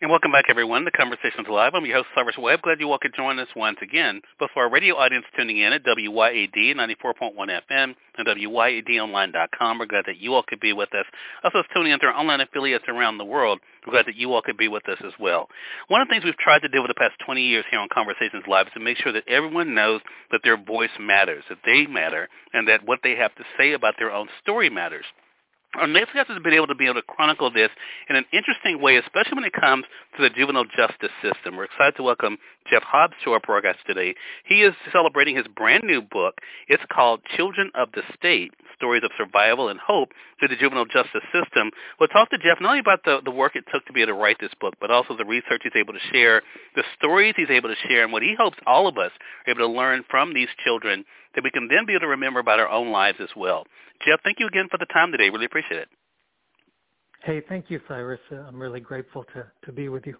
And welcome back, everyone, to Conversations Live. I'm your host, Cyrus Webb. Glad you all could join us once again. But for our radio audience tuning in at WYAD 94.1 FM and WYADonline.com, we're glad that you all could be with us. Also, tuning into our online affiliates around the world, we're glad that you all could be with us as well. One of the things we've tried to do over the past 20 years here on Conversations Live is to make sure that everyone knows that their voice matters, that they matter, and that what they have to say about their own story matters. Our next guest has been able to be able to chronicle this in an interesting way, especially when it comes to the juvenile justice system. We're excited to welcome Jeff Hobbs to our broadcast today. He is celebrating his brand new book. It's called Children of the State, Stories of Survival and Hope through the Juvenile Justice System. We'll talk to Jeff not only about the, the work it took to be able to write this book, but also the research he's able to share, the stories he's able to share, and what he hopes all of us are able to learn from these children that we can then be able to remember about our own lives as well. Jeff, thank you again for the time today. Really appreciate it. Hey, thank you, Cyrus. Uh, I'm really grateful to, to be with you.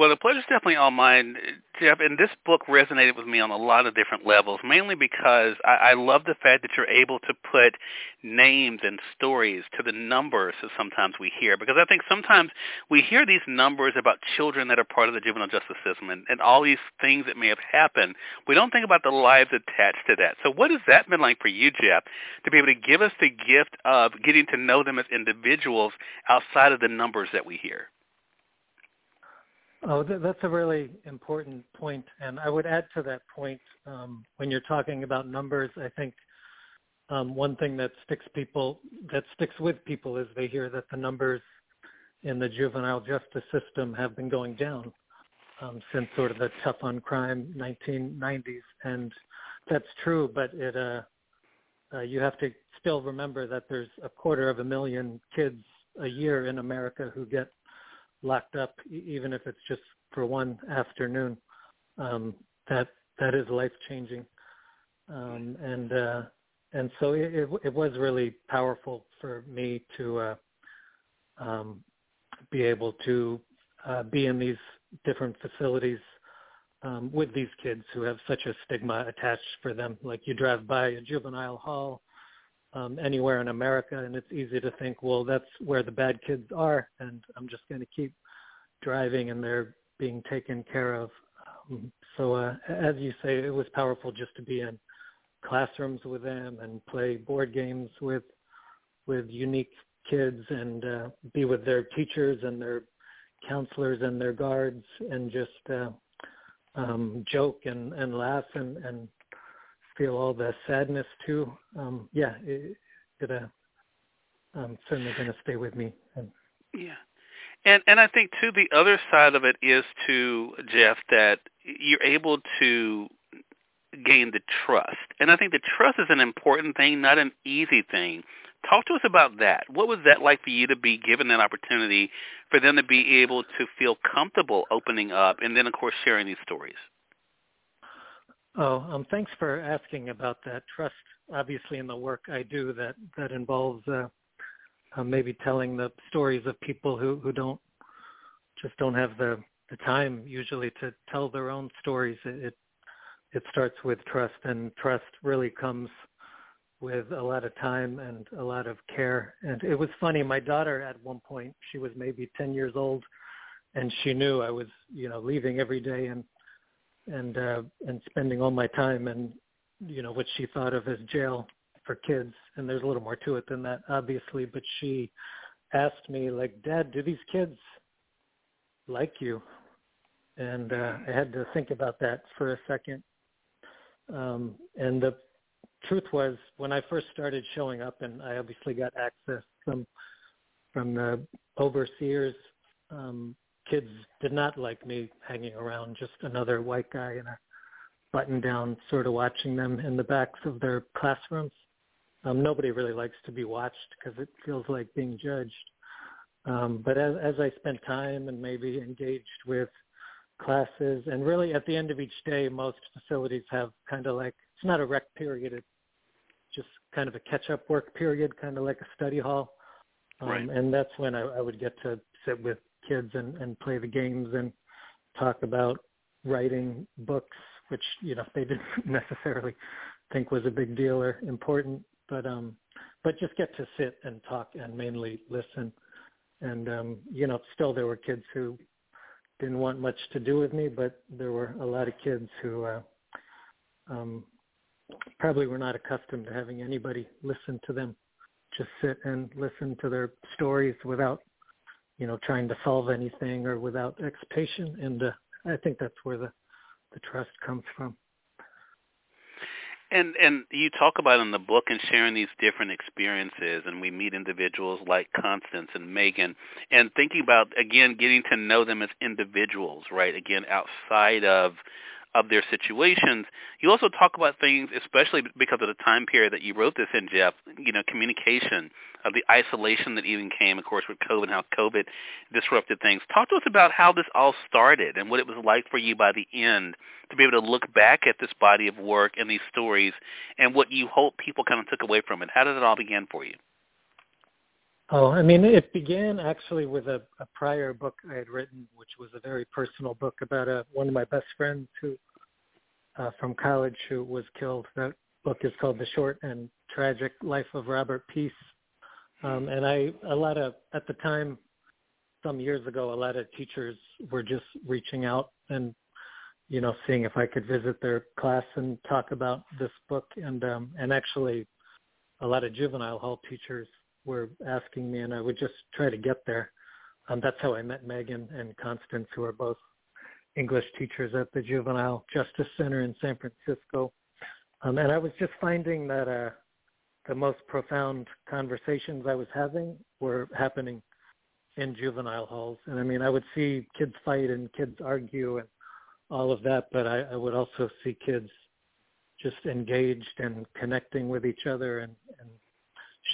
Well, the pleasure's definitely all mine, Jeff. And this book resonated with me on a lot of different levels, mainly because I, I love the fact that you're able to put names and stories to the numbers that sometimes we hear. Because I think sometimes we hear these numbers about children that are part of the juvenile justice system and, and all these things that may have happened. We don't think about the lives attached to that. So what has that been like for you, Jeff, to be able to give us the gift of getting to know them as individuals outside of the numbers that we hear? Oh, th- that's a really important point, and I would add to that point um, when you're talking about numbers. I think um, one thing that sticks people that sticks with people is they hear that the numbers in the juvenile justice system have been going down um, since sort of the tough on crime 1990s, and that's true. But it uh, uh, you have to still remember that there's a quarter of a million kids a year in America who get locked up, even if it's just for one afternoon. Um, that that is life changing, um, and uh, and so it, it, was really powerful for me to uh, um, be able to uh, be in these different facilities um, with these kids who have such a stigma attached for them. Like you drive by a juvenile hall um, anywhere in America, and it's easy to think, well, that's where the bad kids are, and I'm just going to keep driving, and they're being taken care of. Um, so, uh, as you say, it was powerful just to be in classrooms with them and play board games with with unique kids and uh, be with their teachers and their counselors and their guards and just uh, um, joke and, and laugh and, and feel all the sadness too. Um, yeah, it, it uh, um, certainly going to stay with me. And, yeah. And and I think too the other side of it is to Jeff that you're able to gain the trust. And I think the trust is an important thing, not an easy thing. Talk to us about that. What was that like for you to be given that opportunity for them to be able to feel comfortable opening up and then of course sharing these stories? Oh, um, thanks for asking about that trust. Obviously, in the work I do, that that involves uh, uh, maybe telling the stories of people who who don't just don't have the the time usually to tell their own stories. It it, it starts with trust, and trust really comes with a lot of time and a lot of care. And it was funny. My daughter at one point, she was maybe 10 years old, and she knew I was, you know, leaving every day and and uh, and spending all my time and you know what she thought of as jail for kids and there's a little more to it than that obviously but she asked me like dad do these kids like you? And uh i had to think about that for a second. Um and the truth was when i first started showing up and i obviously got access from from the overseers um kids did not like me hanging around just another white guy in a button down sort of watching them in the backs of their classrooms um, nobody really likes to be watched because it feels like being judged. Um, but as, as I spent time and maybe engaged with classes, and really at the end of each day, most facilities have kind of like it's not a rec period. It's just kind of a catch-up work period, kind of like a study hall. Um, right. And that's when I, I would get to sit with kids and, and play the games and talk about writing books, which you know they didn't necessarily think was a big deal or important, but um, but just get to sit and talk and mainly listen. And um, you know, still there were kids who didn't want much to do with me, but there were a lot of kids who uh, um, probably were not accustomed to having anybody listen to them, just sit and listen to their stories without, you know, trying to solve anything or without expectation. And uh, I think that's where the the trust comes from. And and you talk about in the book and sharing these different experiences, and we meet individuals like Constance and Megan, and thinking about again getting to know them as individuals, right? Again, outside of of their situations. You also talk about things, especially because of the time period that you wrote this in, Jeff. You know, communication, of the isolation that even came, of course, with COVID, and how COVID disrupted things. Talk to us about how this all started and what it was like for you by the end to be able to look back at this body of work and these stories, and what you hope people kind of took away from it. How did it all begin for you? Oh, I mean, it began actually with a, a prior book I had written, which was a very personal book about a, one of my best friends who, uh, from college, who was killed. That book is called The Short and Tragic Life of Robert Peace. Um, and I, a lot of, at the time, some years ago, a lot of teachers were just reaching out and, you know, seeing if I could visit their class and talk about this book. And, um, and actually, a lot of juvenile hall teachers were asking me, and I would just try to get there. Um, that's how I met Megan and Constance, who are both English teachers at the Juvenile Justice Center in San Francisco. Um, and I was just finding that uh, the most profound conversations I was having were happening in juvenile halls. And I mean, I would see kids fight and kids argue and all of that, but I, I would also see kids just engaged and connecting with each other and, and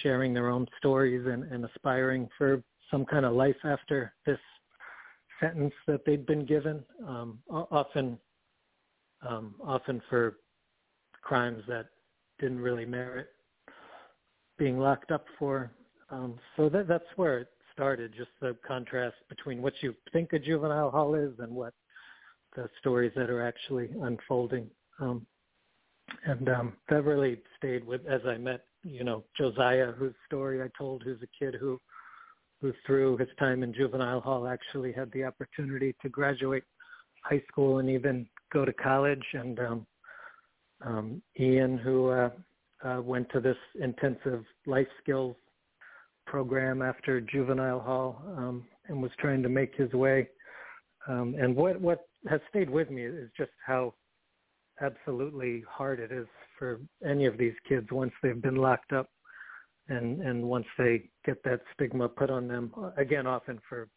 sharing their own stories and, and aspiring for some kind of life after this sentence that they'd been given, um, often um, often for crimes that didn't really merit being locked up for. Um, so that, that's where it started, just the contrast between what you think a juvenile hall is and what the stories that are actually unfolding. Um, and um, that really stayed with as I met you know Josiah, whose story I told, who's a kid who who through his time in juvenile hall actually had the opportunity to graduate high school and even go to college, and um, um, Ian, who uh, uh, went to this intensive life skills program after juvenile hall um, and was trying to make his way. Um, and what what has stayed with me is just how absolutely hard it is for any of these kids once they've been locked up and and once they get that stigma put on them again often for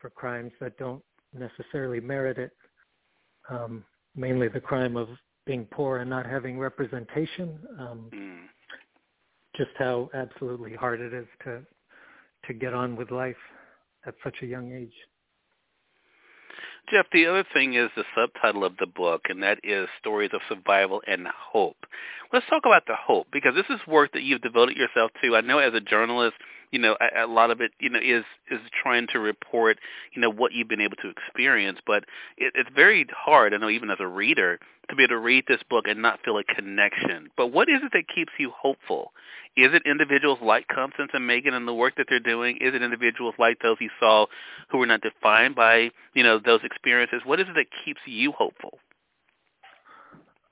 for crimes that don't necessarily merit it um mainly the crime of being poor and not having representation um mm. just how absolutely hard it is to to get on with life at such a young age Jeff, the other thing is the subtitle of the book, and that is Stories of Survival and Hope. Let's talk about the hope, because this is work that you've devoted yourself to. I know as a journalist, you know, a, a lot of it, you know, is is trying to report, you know, what you've been able to experience. But it, it's very hard, I know, even as a reader, to be able to read this book and not feel a connection. But what is it that keeps you hopeful? Is it individuals like Constance and Megan and the work that they're doing? Is it individuals like those you saw who were not defined by, you know, those experiences? What is it that keeps you hopeful?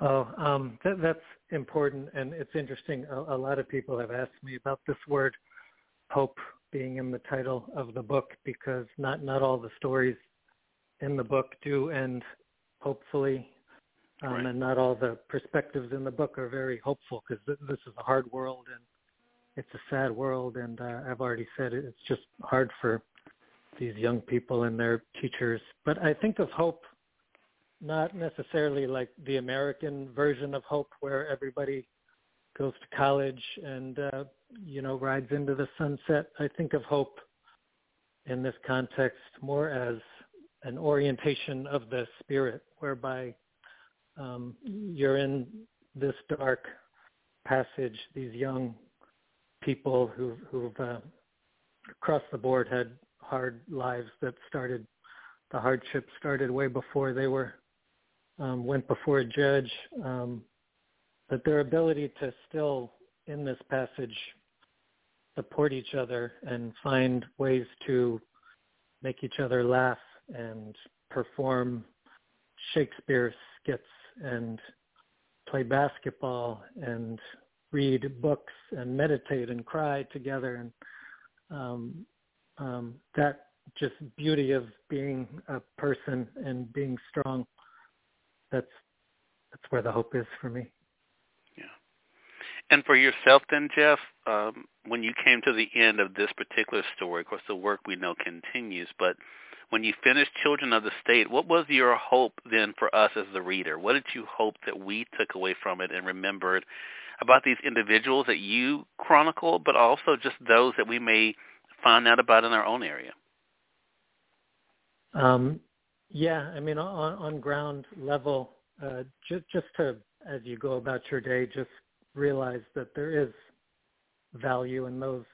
Oh, um, that, that's important, and it's interesting. A, a lot of people have asked me about this word hope being in the title of the book because not not all the stories in the book do end hopefully um, right. and not all the perspectives in the book are very hopeful because th- this is a hard world and it's a sad world and uh, I've already said it, it's just hard for these young people and their teachers but I think of hope not necessarily like the American version of hope where everybody goes to college and uh, you know rides into the sunset. I think of hope in this context more as an orientation of the spirit, whereby um, you're in this dark passage, these young people who, who've uh, across the board had hard lives that started, the hardship started way before they were um, went before a judge. Um, but their ability to still, in this passage, support each other and find ways to make each other laugh and perform Shakespeare skits and play basketball and read books and meditate and cry together. And um, um, that just beauty of being a person and being strong that's that's where the hope is for me and for yourself then jeff um, when you came to the end of this particular story of course the work we know continues but when you finished Children of the State, what was your hope then for us as the reader? What did you hope that we took away from it and remembered about these individuals that you chronicle, but also just those that we may find out about in our own area? Um, yeah, I mean, on, on ground level, uh, just just to as you go about your day, just realize that there is value in those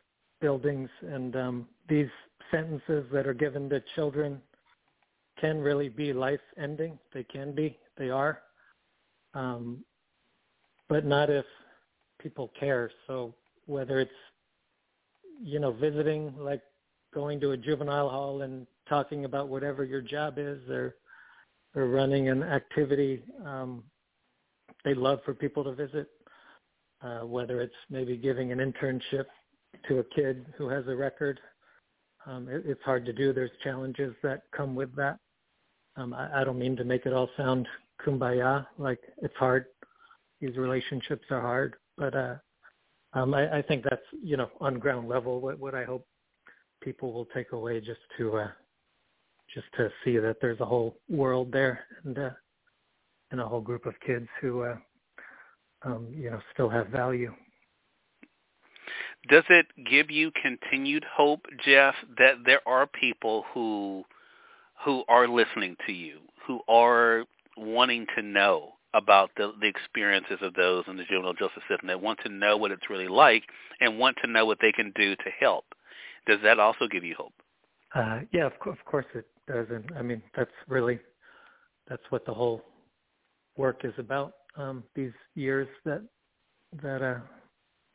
buildings and um, these sentences that are given to children can really be life ending. They can be. They are. Um, but not if people care. So whether it's, you know, visiting, like going to a juvenile hall and talking about whatever your job is or, or running an activity, um, they love for people to visit. Uh, whether it's maybe giving an internship to a kid who has a record um, it, it's hard to do. There's challenges that come with that. Um, I, I don't mean to make it all sound kumbaya, like it's hard. These relationships are hard, but uh, um, I, I think that's you know on ground level what, what I hope people will take away just to uh, just to see that there's a whole world there and uh, and a whole group of kids who uh, um, you know still have value does it give you continued hope, Jeff, that there are people who who are listening to you, who are wanting to know about the, the experiences of those in the juvenile justice system, that want to know what it's really like and want to know what they can do to help. Does that also give you hope? Uh, yeah, of, co- of course it does, and I mean that's really that's what the whole work is about. Um, these years that that uh,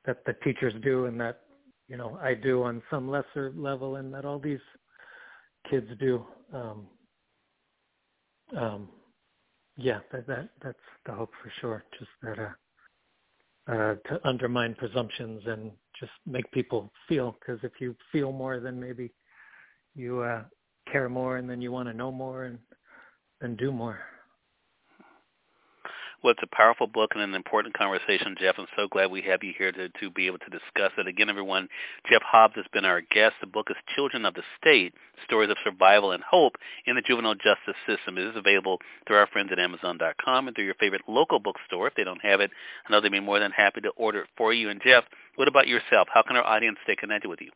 that the teachers do and that you know I do on some lesser level and that all these kids do. Um, um, yeah, that, that that's the hope for sure. Just that uh, uh, to undermine presumptions and just make people feel. Because if you feel more, then maybe you uh, care more, and then you want to know more and and do more. Well, it's a powerful book and an important conversation, Jeff. I'm so glad we have you here to, to be able to discuss it. Again, everyone, Jeff Hobbs has been our guest. The book is Children of the State, Stories of Survival and Hope in the Juvenile Justice System. It is available through our friends at Amazon.com and through your favorite local bookstore. If they don't have it, I know they'd be more than happy to order it for you. And Jeff, what about yourself? How can our audience stay connected with you?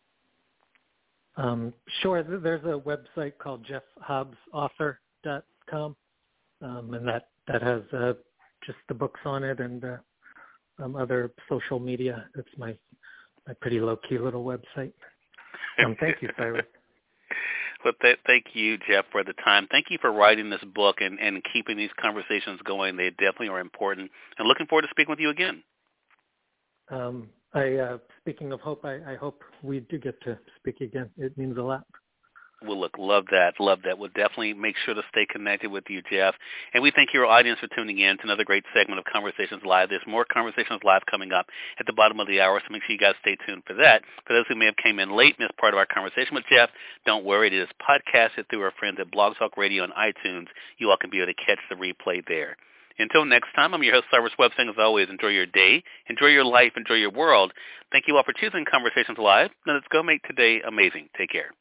Um, sure. There's a website called jeffhobbsauthor.com, um, and that that has uh, just the books on it and uh, um, other social media. It's my my pretty low key little website. Um, thank you, Cyrus. Well, th- thank you, Jeff, for the time. Thank you for writing this book and, and keeping these conversations going. They definitely are important. And looking forward to speaking with you again. Um, I, uh, speaking of hope, I, I hope we do get to speak again. It means a lot. Well, look, love that, love that. We'll definitely make sure to stay connected with you, Jeff. And we thank your audience for tuning in to another great segment of Conversations Live. There's more Conversations Live coming up at the bottom of the hour, so make sure you guys stay tuned for that. For those who may have came in late, missed part of our conversation with Jeff, don't worry. It is podcasted through our friends at Blog Talk Radio and iTunes. You all can be able to catch the replay there. Until next time, I'm your host, Cyrus Websing. As always, enjoy your day, enjoy your life, enjoy your world. Thank you all for choosing Conversations Live. Now let's go make today amazing. Take care.